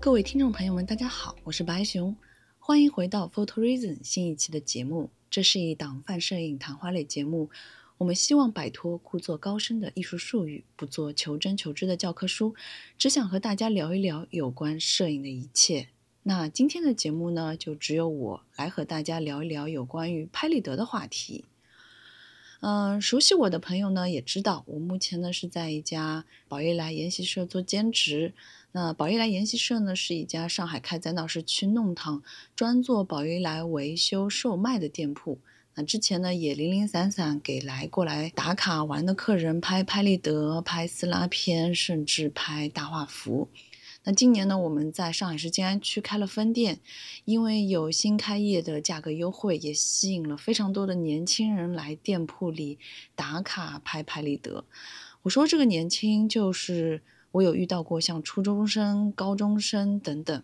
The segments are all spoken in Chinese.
各位听众朋友们，大家好，我是白熊，欢迎回到 Photo Reason 新一期的节目。这是一档泛摄影谈话类节目，我们希望摆脱故作高深的艺术术语，不做求真求知的教科书，只想和大家聊一聊有关摄影的一切。那今天的节目呢，就只有我来和大家聊一聊有关于拍立得的话题。嗯，熟悉我的朋友呢，也知道我目前呢是在一家宝丽来研习社做兼职。那宝丽来研习社呢，是一家上海开在闹市区弄堂，专做宝丽来维修售卖的店铺。那之前呢，也零零散散给来过来打卡玩的客人拍拍立得、拍撕拉片，甚至拍大画幅。那今年呢，我们在上海市静安区开了分店，因为有新开业的价格优惠，也吸引了非常多的年轻人来店铺里打卡拍拍立得。我说这个年轻就是。我有遇到过像初中生、高中生等等。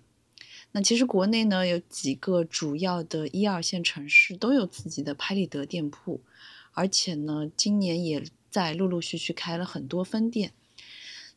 那其实国内呢有几个主要的一二线城市都有自己的拍立得店铺，而且呢今年也在陆陆续续开了很多分店。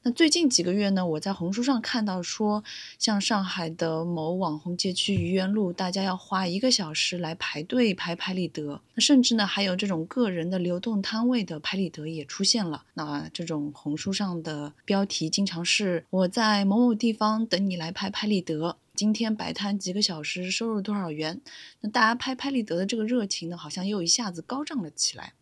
那最近几个月呢，我在红书上看到说，像上海的某网红街区愚园路，大家要花一个小时来排队拍拍立得。那甚至呢，还有这种个人的流动摊位的拍立得也出现了。那这种红书上的标题经常是“我在某某地方等你来拍拍立得”，今天摆摊几个小时，收入多少元？那大家拍拍立得的这个热情呢，好像又一下子高涨了起来。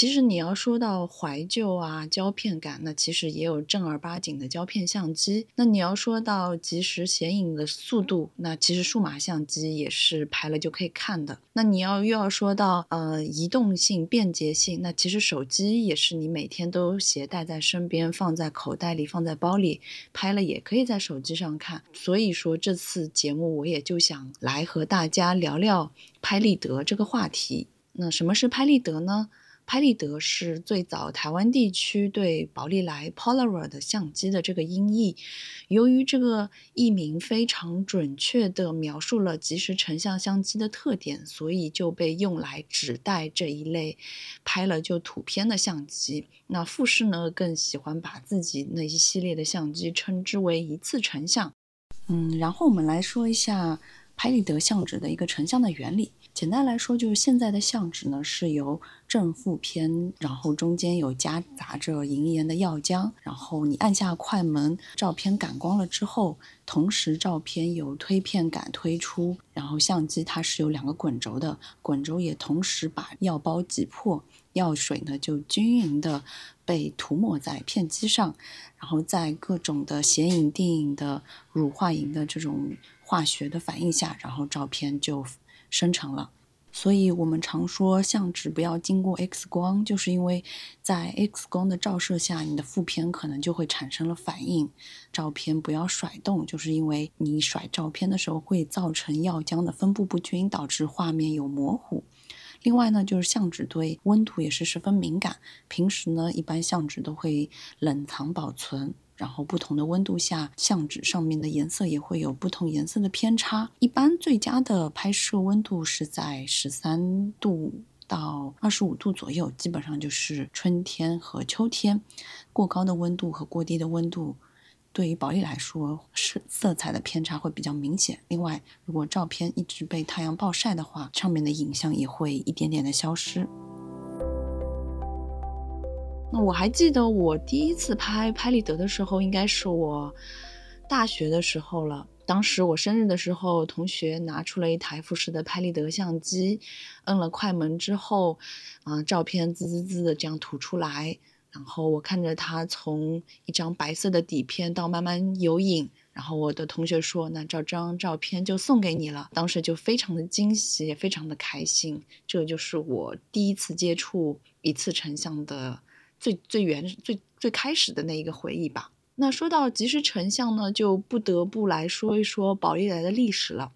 其实你要说到怀旧啊、胶片感，那其实也有正儿八经的胶片相机。那你要说到即时显影的速度，那其实数码相机也是拍了就可以看的。那你要又要说到呃移动性、便捷性，那其实手机也是你每天都携带在身边，放在口袋里、放在包里，拍了也可以在手机上看。所以说这次节目我也就想来和大家聊聊拍立得这个话题。那什么是拍立得呢？拍立得是最早台湾地区对宝丽来 Polaroid 相机的这个音译。由于这个译名非常准确地描述了即时成像相机的特点，所以就被用来指代这一类拍了就图片的相机。那富士呢，更喜欢把自己那一系列的相机称之为一次成像。嗯，然后我们来说一下拍立得相纸的一个成像的原理。简单来说，就是现在的相纸呢是由正负片，然后中间有夹杂着银盐的药浆，然后你按下快门，照片感光了之后，同时照片有推片杆推出，然后相机它是有两个滚轴的，滚轴也同时把药包挤破，药水呢就均匀的被涂抹在片机上，然后在各种的显影、定影的乳化银的这种化学的反应下，然后照片就。生成了，所以我们常说相纸不要经过 X 光，就是因为在 X 光的照射下，你的负片可能就会产生了反应。照片不要甩动，就是因为你甩照片的时候会造成药浆的分布不均，导致画面有模糊。另外呢，就是相纸对温度也是十分敏感，平时呢一般相纸都会冷藏保存。然后不同的温度下，相纸上面的颜色也会有不同颜色的偏差。一般最佳的拍摄温度是在十三度到二十五度左右，基本上就是春天和秋天。过高的温度和过低的温度，对于宝丽来说，是色彩的偏差会比较明显。另外，如果照片一直被太阳暴晒的话，上面的影像也会一点点的消失。那我还记得我第一次拍拍立得的时候，应该是我大学的时候了。当时我生日的时候，同学拿出了一台富士的拍立得相机，摁了快门之后，啊，照片滋滋滋的这样吐出来。然后我看着它从一张白色的底片到慢慢有影，然后我的同学说：“那这张照片就送给你了。”当时就非常的惊喜，也非常的开心。这就是我第一次接触一次成像的。最最原最最开始的那一个回忆吧。那说到即时成像呢，就不得不来说一说宝丽来的历史了。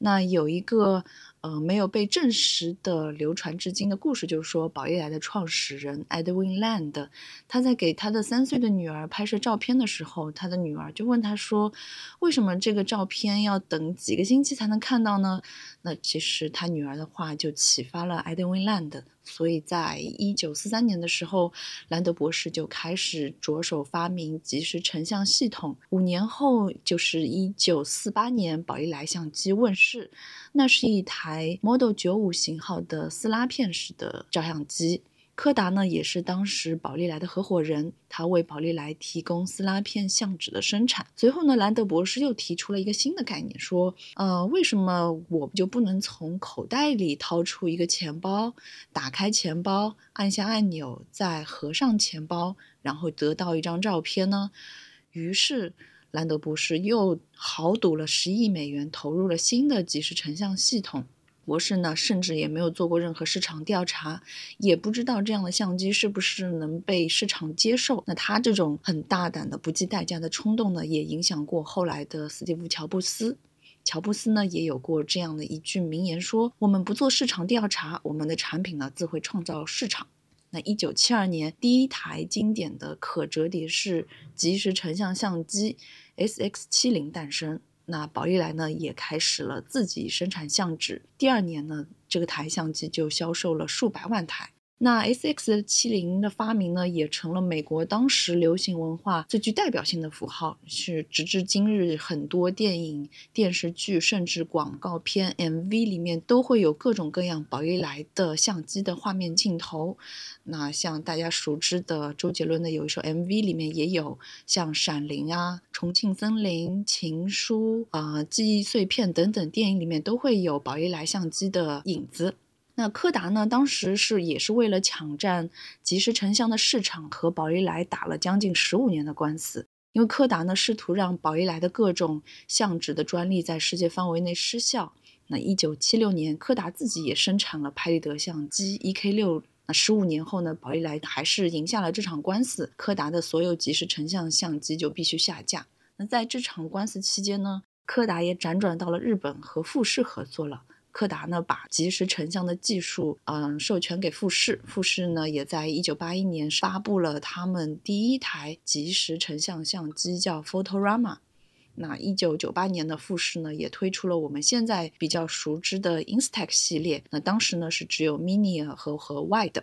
那有一个呃没有被证实的流传至今的故事，就是说宝丽来的创始人 Edwin Land，他在给他的三岁的女儿拍摄照片的时候，他的女儿就问他说：“为什么这个照片要等几个星期才能看到呢？”那其实他女儿的话就启发了 Edwin Land。所以在一九四三年的时候，兰德博士就开始着手发明即时成像系统。五年后，就是一九四八年，宝丽来相机问世，那是一台 Model 九五型号的撕拉片式的照相机。柯达呢也是当时宝丽来的合伙人，他为宝丽来提供撕拉片相纸的生产。随后呢，兰德博士又提出了一个新的概念，说，呃，为什么我就不能从口袋里掏出一个钱包，打开钱包，按下按钮，再合上钱包，然后得到一张照片呢？于是，兰德博士又豪赌了十亿美元，投入了新的即时成像系统。博士呢，甚至也没有做过任何市场调查，也不知道这样的相机是不是能被市场接受。那他这种很大胆的、不计代价的冲动呢，也影响过后来的斯蒂夫·乔布斯。乔布斯呢，也有过这样的一句名言，说：“我们不做市场调查，我们的产品呢，自会创造市场。”那一九七二年，第一台经典的可折叠式即时成像相机 SX 七零诞生。那宝丽来呢也开始了自己生产相纸，第二年呢，这个台相机就销售了数百万台。那 S X 七零的发明呢，也成了美国当时流行文化最具代表性的符号，是直至今日很多电影、电视剧甚至广告片 MV 里面都会有各种各样宝丽来的相机的画面镜头。那像大家熟知的周杰伦的有一首 MV 里面也有，像《闪灵》啊、《重庆森林》、《情书》啊、《记忆碎片》等等电影里面都会有宝丽来相机的影子。那柯达呢？当时是也是为了抢占即时成像的市场，和宝丽来打了将近十五年的官司。因为柯达呢试图让宝丽来的各种相纸的专利在世界范围内失效。那一九七六年，柯达自己也生产了拍立得相机 EK 六。那十五年后呢，宝丽来还是赢下了这场官司，柯达的所有即时成像相机就必须下架。那在这场官司期间呢，柯达也辗转到了日本和富士合作了。柯达呢，把即时成像的技术，嗯，授权给富士。富士呢，也在一九八一年发布了他们第一台即时成像相机，叫 Photorama。那一九九八年的富士呢，也推出了我们现在比较熟知的 Instax 系列。那当时呢，是只有 Mini 和和 Wide。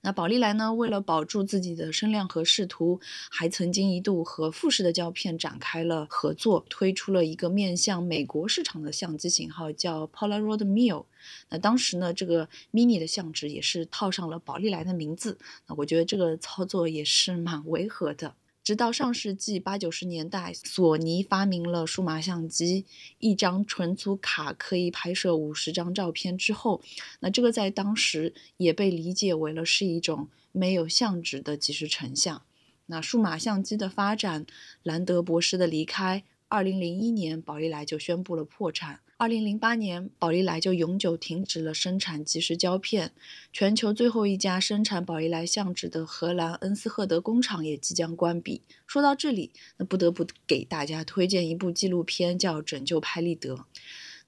那宝丽来呢？为了保住自己的声量和视图，还曾经一度和富士的胶片展开了合作，推出了一个面向美国市场的相机型号，叫 Polaroid Mio。那当时呢，这个 Mini 的相纸也是套上了宝丽来的名字。那我觉得这个操作也是蛮违和的。直到上世纪八九十年代，索尼发明了数码相机，一张存储卡可以拍摄五十张照片之后，那这个在当时也被理解为了是一种没有相纸的即时成像。那数码相机的发展，兰德博士的离开，二零零一年宝丽来就宣布了破产。二零零八年，宝丽来就永久停止了生产即时胶片，全球最后一家生产宝丽来相纸的荷兰恩斯赫德工厂也即将关闭。说到这里，那不得不给大家推荐一部纪录片，叫《拯救拍立得》。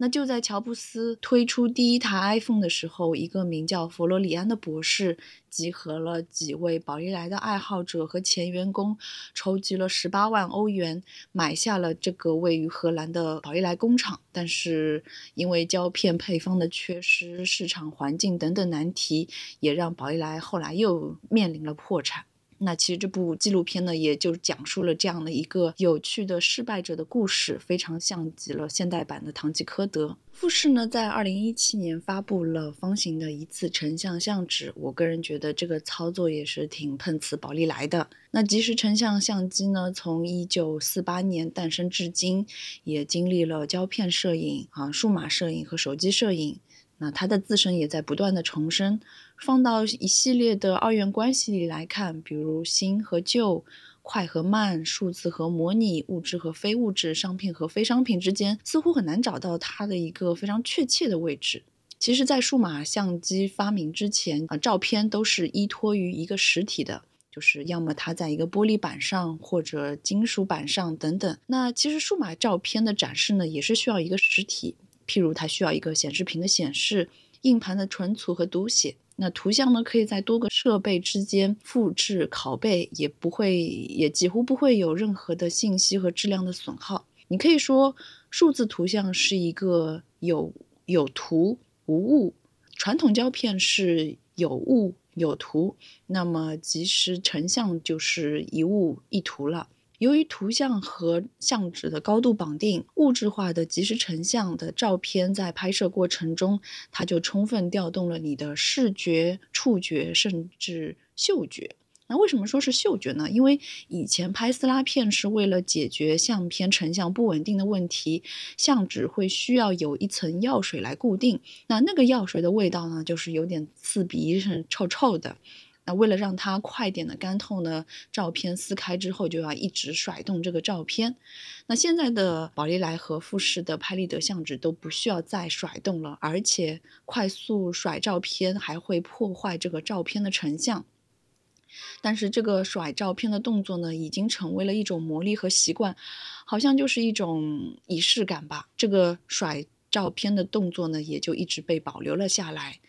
那就在乔布斯推出第一台 iPhone 的时候，一个名叫佛罗里安的博士集合了几位宝丽来的爱好者和前员工，筹集了十八万欧元，买下了这个位于荷兰的宝丽来工厂。但是因为胶片配方的缺失、市场环境等等难题，也让宝丽来后来又面临了破产。那其实这部纪录片呢，也就讲述了这样的一个有趣的失败者的故事，非常像极了现代版的《堂吉诃德》。富士呢，在二零一七年发布了方形的一次成像相纸，我个人觉得这个操作也是挺碰瓷宝丽来的。那即时成像相机呢，从一九四八年诞生至今，也经历了胶片摄影啊、数码摄影和手机摄影。那它的自身也在不断的重生，放到一系列的二元关系里来看，比如新和旧、快和慢、数字和模拟、物质和非物质、商品和非商品之间，似乎很难找到它的一个非常确切的位置。其实，在数码相机发明之前啊，照片都是依托于一个实体的，就是要么它在一个玻璃板上，或者金属板上等等。那其实数码照片的展示呢，也是需要一个实体。譬如它需要一个显示屏的显示、硬盘的存储和读写。那图像呢，可以在多个设备之间复制、拷贝，也不会，也几乎不会有任何的信息和质量的损耗。你可以说，数字图像是一个有有图无物，传统胶片是。有物有图，那么即时成像就是一物一图了。由于图像和相纸的高度绑定，物质化的即时成像的照片在拍摄过程中，它就充分调动了你的视觉、触觉，甚至嗅觉。那为什么说是嗅觉呢？因为以前拍撕拉片是为了解决相片成像不稳定的问题，相纸会需要有一层药水来固定。那那个药水的味道呢，就是有点刺鼻，是臭臭的。为了让它快点的干透呢，照片撕开之后就要一直甩动这个照片。那现在的宝丽来和富士的拍立得相纸都不需要再甩动了，而且快速甩照片还会破坏这个照片的成像。但是这个甩照片的动作呢，已经成为了一种魔力和习惯，好像就是一种仪式感吧。这个甩照片的动作呢，也就一直被保留了下来。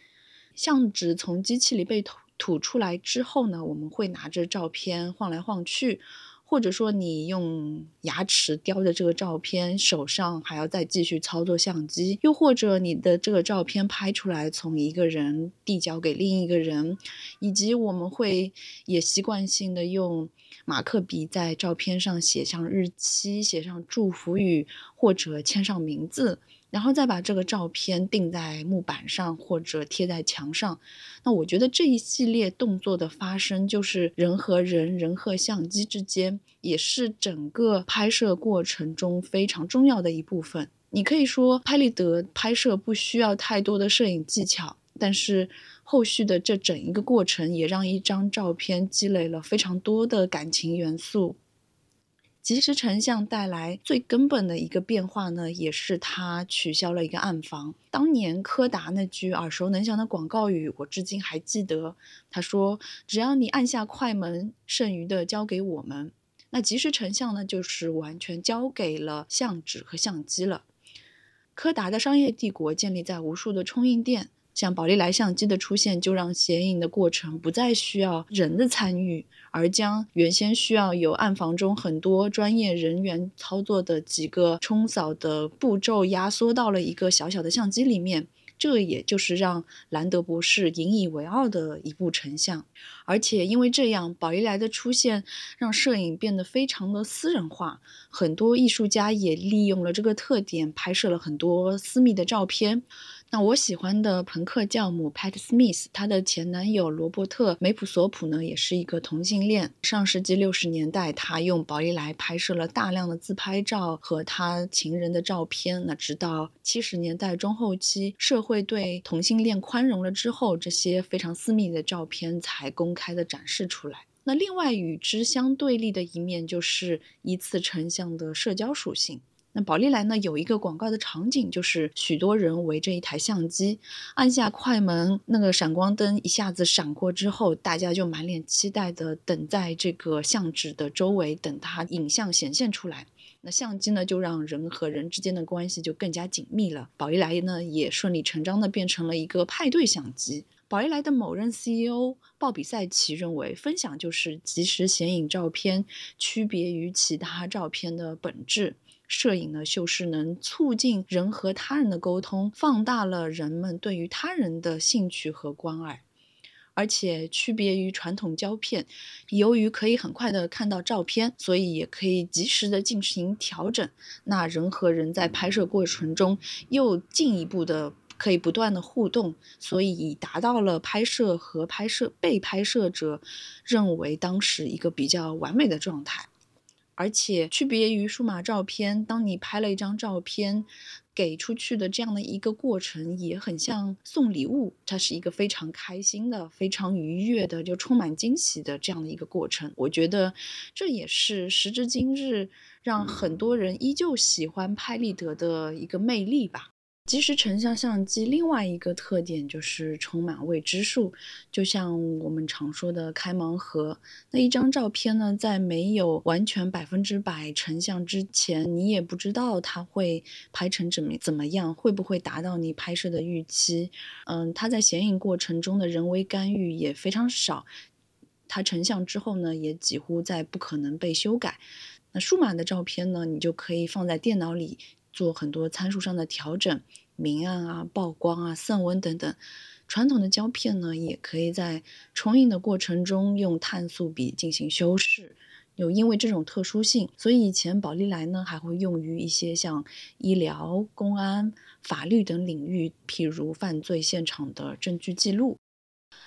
相纸从机器里被吐。出来之后呢，我们会拿着照片晃来晃去，或者说你用牙齿叼着这个照片，手上还要再继续操作相机，又或者你的这个照片拍出来，从一个人递交给另一个人，以及我们会也习惯性的用马克笔在照片上写上日期，写上祝福语，或者签上名字。然后再把这个照片钉在木板上或者贴在墙上，那我觉得这一系列动作的发生，就是人和人、人和相机之间，也是整个拍摄过程中非常重要的一部分。你可以说拍立得拍摄不需要太多的摄影技巧，但是后续的这整一个过程，也让一张照片积累了非常多的感情元素。即时成像带来最根本的一个变化呢，也是它取消了一个暗房。当年柯达那句耳熟能详的广告语，我至今还记得。他说：“只要你按下快门，剩余的交给我们。”那即时成像呢，就是完全交给了相纸和相机了。柯达的商业帝国建立在无数的冲印店。像宝丽来相机的出现，就让显影的过程不再需要人的参与，而将原先需要有暗房中很多专业人员操作的几个冲扫的步骤压缩到了一个小小的相机里面。这也就是让兰德博士引以为傲的一部成像。而且因为这样，宝丽来的出现让摄影变得非常的私人化，很多艺术家也利用了这个特点，拍摄了很多私密的照片。那我喜欢的朋克教母 Pat Smith，她的前男友罗伯特梅普索普呢，也是一个同性恋。上世纪六十年代，他用宝丽来拍摄了大量的自拍照和他情人的照片。那直到七十年代中后期，社会对同性恋宽容了之后，这些非常私密的照片才公开的展示出来。那另外与之相对立的一面，就是一次成像的社交属性。那宝丽来呢？有一个广告的场景，就是许多人围着一台相机，按下快门，那个闪光灯一下子闪过之后，大家就满脸期待的等在这个相纸的周围，等它影像显现出来。那相机呢，就让人和人之间的关系就更加紧密了。宝丽来呢，也顺理成章的变成了一个派对相机。宝丽来的某任 CEO 鲍比塞奇认为，分享就是即时显影照片区别于其他照片的本质。摄影呢，就是能促进人和他人的沟通，放大了人们对于他人的兴趣和关爱，而且区别于传统胶片，由于可以很快的看到照片，所以也可以及时的进行调整。那人和人在拍摄过程中又进一步的可以不断的互动，所以达到了拍摄和拍摄被拍摄者认为当时一个比较完美的状态。而且区别于数码照片，当你拍了一张照片给出去的这样的一个过程，也很像送礼物，它是一个非常开心的、非常愉悦的、就充满惊喜的这样的一个过程。我觉得这也是时至今日让很多人依旧喜欢拍立得的一个魅力吧。即时成像相机另外一个特点就是充满未知数，就像我们常说的开盲盒。那一张照片呢，在没有完全百分之百成像之前，你也不知道它会拍成怎么怎么样，会不会达到你拍摄的预期。嗯，它在显影过程中的人为干预也非常少，它成像之后呢，也几乎在不可能被修改。那数码的照片呢，你就可以放在电脑里。做很多参数上的调整，明暗啊、曝光啊、色温等等，传统的胶片呢，也可以在冲印的过程中用碳素笔进行修饰。有因为这种特殊性，所以以前宝丽来呢还会用于一些像医疗、公安、法律等领域，譬如犯罪现场的证据记录。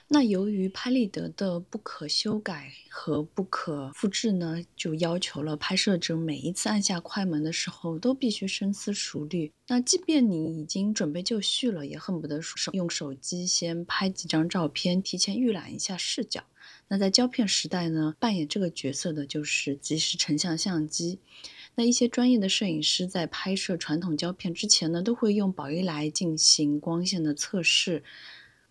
那由于拍立得的不可修改和不可复制呢，就要求了拍摄者每一次按下快门的时候都必须深思熟虑。那即便你已经准备就绪了，也恨不得用手机先拍几张照片，提前预览一下视角。那在胶片时代呢，扮演这个角色的就是即时成像相机。那一些专业的摄影师在拍摄传统胶片之前呢，都会用宝丽来进行光线的测试。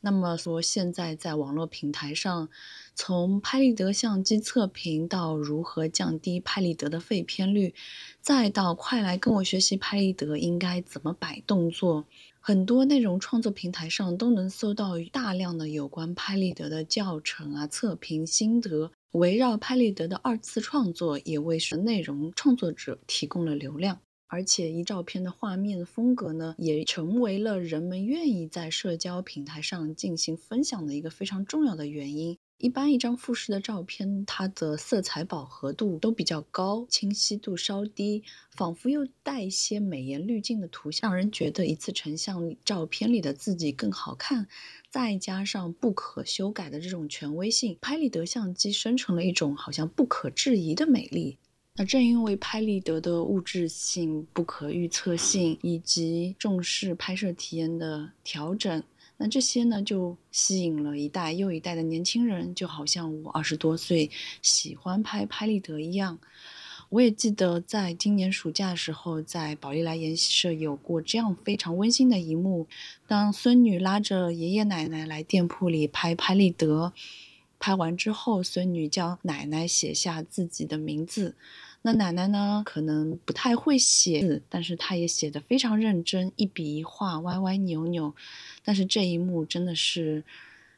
那么说，现在在网络平台上，从拍立得相机测评到如何降低拍立得的废片率，再到快来跟我学习拍立得应该怎么摆动作，很多内容创作平台上都能搜到大量的有关拍立得的教程啊、测评心得。围绕拍立得的二次创作，也为内容创作者提供了流量。而且，一照片的画面风格呢，也成为了人们愿意在社交平台上进行分享的一个非常重要的原因。一般一张复式的照片，它的色彩饱和度都比较高，清晰度稍低，仿佛又带一些美颜滤镜的图像，让人觉得一次成像照片里的自己更好看。再加上不可修改的这种权威性，拍立得相机生成了一种好像不可置疑的美丽。那正因为拍立得的物质性、不可预测性，以及重视拍摄体验的调整，那这些呢，就吸引了一代又一代的年轻人，就好像我二十多岁喜欢拍拍立得一样。我也记得在今年暑假的时候，在宝丽来研习社有过这样非常温馨的一幕：当孙女拉着爷爷奶奶来店铺里拍拍立得。拍完之后，孙女叫奶奶写下自己的名字。那奶奶呢，可能不太会写字，但是她也写的非常认真，一笔一画，歪歪扭扭。但是这一幕真的是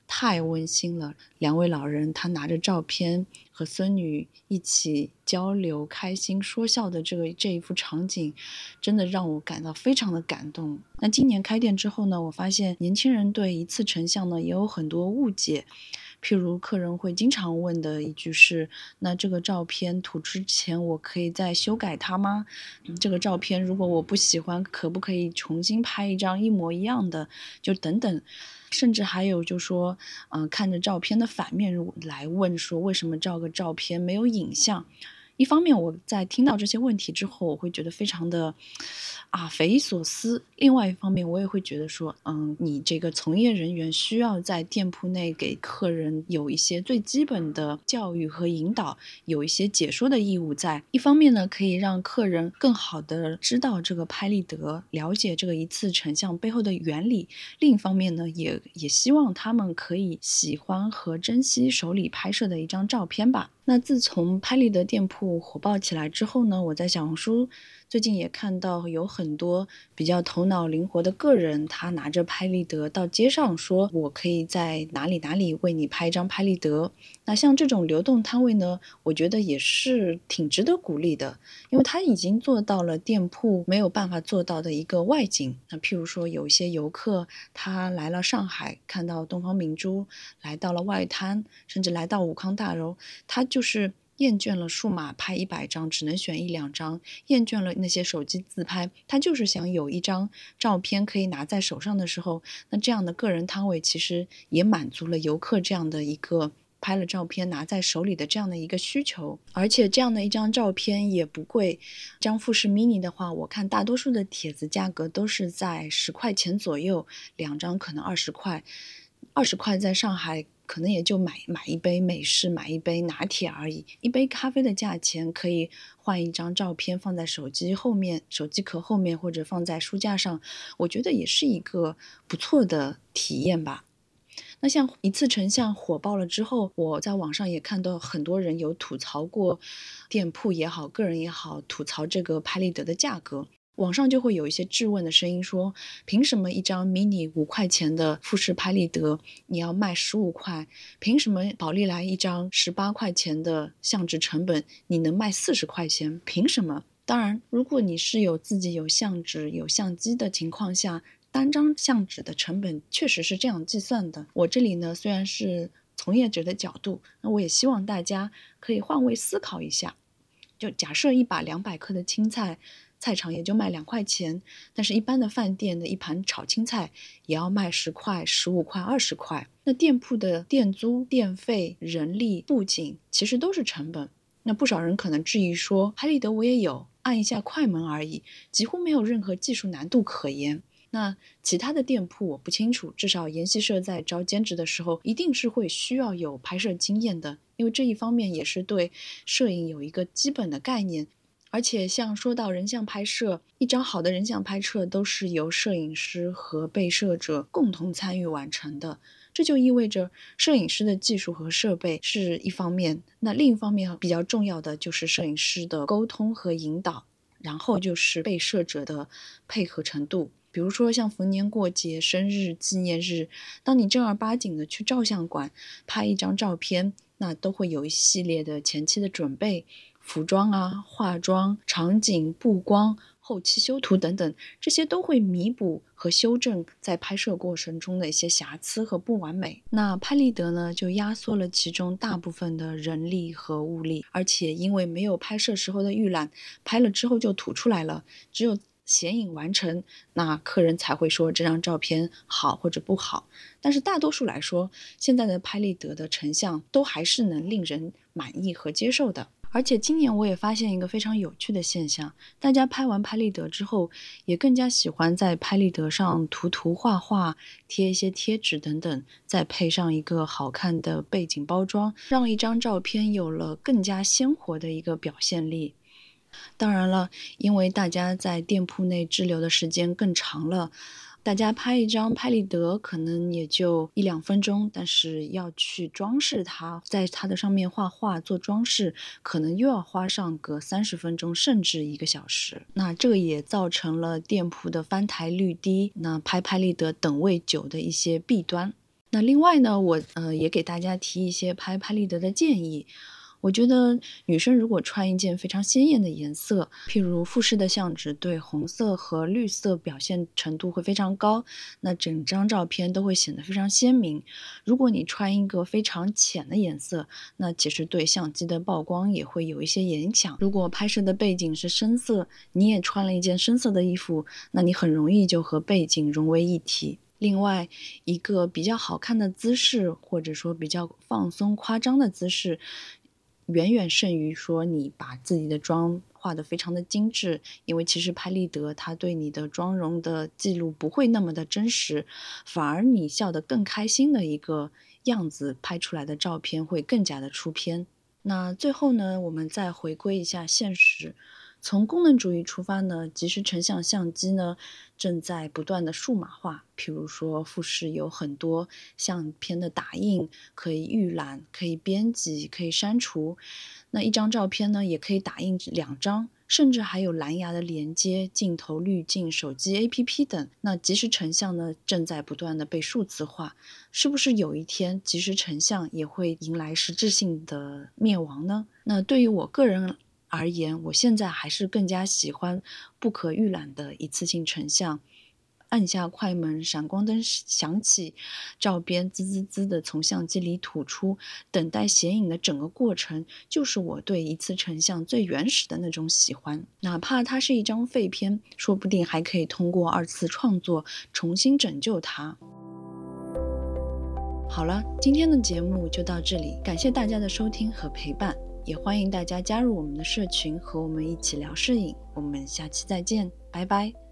太温馨了。两位老人，他拿着照片和孙女一起交流、开心说笑的这个这一幅场景，真的让我感到非常的感动。那今年开店之后呢，我发现年轻人对一次成像呢也有很多误解。譬如客人会经常问的一句是：“那这个照片涂之前，我可以再修改它吗？这个照片如果我不喜欢，可不可以重新拍一张一模一样的？就等等，甚至还有就说，嗯，看着照片的反面来问说，为什么照个照片没有影像？一方面，我在听到这些问题之后，我会觉得非常的。”啊，匪夷所思。另外一方面，我也会觉得说，嗯，你这个从业人员需要在店铺内给客人有一些最基本的教育和引导，有一些解说的义务在。一方面呢，可以让客人更好的知道这个拍立得，了解这个一次成像背后的原理；另一方面呢，也也希望他们可以喜欢和珍惜手里拍摄的一张照片吧。那自从拍立得店铺火爆起来之后呢，我在小红书。最近也看到有很多比较头脑灵活的个人，他拿着拍立得到街上说：“我可以在哪里哪里为你拍一张拍立得。”那像这种流动摊位呢，我觉得也是挺值得鼓励的，因为他已经做到了店铺没有办法做到的一个外景。那譬如说，有一些游客他来了上海，看到东方明珠，来到了外滩，甚至来到武康大楼，他就是。厌倦了数码拍一百张只能选一两张，厌倦了那些手机自拍，他就是想有一张照片可以拿在手上的时候，那这样的个人摊位其实也满足了游客这样的一个拍了照片拿在手里的这样的一个需求，而且这样的一张照片也不贵，张富士 mini 的话，我看大多数的帖子价格都是在十块钱左右，两张可能二十块，二十块在上海。可能也就买买一杯美式，买一杯拿铁而已。一杯咖啡的价钱可以换一张照片放在手机后面、手机壳后面，或者放在书架上。我觉得也是一个不错的体验吧。那像一次成像火爆了之后，我在网上也看到很多人有吐槽过，店铺也好，个人也好，吐槽这个拍立得的价格。网上就会有一些质问的声音，说凭什么一张 mini 五块钱的富士拍立得你要卖十五块？凭什么宝丽来一张十八块钱的相纸成本你能卖四十块钱？凭什么？当然，如果你是有自己有相纸、有相机的情况下。单张相纸的成本确实是这样计算的。我这里呢虽然是从业者的角度，那我也希望大家可以换位思考一下。就假设一把两百克的青菜，菜场也就卖两块钱，但是一般的饭店的一盘炒青菜也要卖十块、十五块、二十块。那店铺的店租、电费、人力、布景其实都是成本。那不少人可能质疑说，拍立得我也有，按一下快门而已，几乎没有任何技术难度可言。那其他的店铺我不清楚，至少研习社在招兼职的时候，一定是会需要有拍摄经验的，因为这一方面也是对摄影有一个基本的概念。而且像说到人像拍摄，一张好的人像拍摄都是由摄影师和被摄者共同参与完成的，这就意味着摄影师的技术和设备是一方面，那另一方面比较重要的就是摄影师的沟通和引导，然后就是被摄者的配合程度。比如说像逢年过节、生日、纪念日，当你正儿八经的去照相馆拍一张照片，那都会有一系列的前期的准备，服装啊、化妆、场景、布光、后期修图等等，这些都会弥补和修正在拍摄过程中的一些瑕疵和不完美。那拍立得呢，就压缩了其中大部分的人力和物力，而且因为没有拍摄时候的预览，拍了之后就吐出来了，只有。显影完成，那客人才会说这张照片好或者不好。但是大多数来说，现在的拍立得的成像都还是能令人满意和接受的。而且今年我也发现一个非常有趣的现象：大家拍完拍立得之后，也更加喜欢在拍立得上涂涂画画、贴一些贴纸等等，再配上一个好看的背景包装，让一张照片有了更加鲜活的一个表现力。当然了，因为大家在店铺内滞留的时间更长了，大家拍一张拍立得可能也就一两分钟，但是要去装饰它，在它的上面画画做装饰，可能又要花上个三十分钟甚至一个小时。那这个也造成了店铺的翻台率低，那拍拍立得等位久的一些弊端。那另外呢，我呃也给大家提一些拍拍立得的建议。我觉得女生如果穿一件非常鲜艳的颜色，譬如富士的相纸对红色和绿色表现程度会非常高，那整张照片都会显得非常鲜明。如果你穿一个非常浅的颜色，那其实对相机的曝光也会有一些影响。如果拍摄的背景是深色，你也穿了一件深色的衣服，那你很容易就和背景融为一体。另外一个比较好看的姿势，或者说比较放松夸张的姿势。远远胜于说你把自己的妆化得非常的精致，因为其实拍立得它对你的妆容的记录不会那么的真实，反而你笑得更开心的一个样子拍出来的照片会更加的出片。那最后呢，我们再回归一下现实。从功能主义出发呢，即时成像相机呢正在不断的数码化。譬如说，富士有很多相片的打印，可以预览、可以编辑、可以删除。那一张照片呢，也可以打印两张，甚至还有蓝牙的连接、镜头滤镜、手机 APP 等。那即时成像呢，正在不断的被数字化。是不是有一天，即时成像也会迎来实质性的灭亡呢？那对于我个人，而言，我现在还是更加喜欢不可预览的一次性成像。按下快门，闪光灯响起，照片滋滋滋的从相机里吐出，等待显影的整个过程，就是我对一次成像最原始的那种喜欢。哪怕它是一张废片，说不定还可以通过二次创作重新拯救它。好了，今天的节目就到这里，感谢大家的收听和陪伴。也欢迎大家加入我们的社群，和我们一起聊摄影。我们下期再见，拜拜。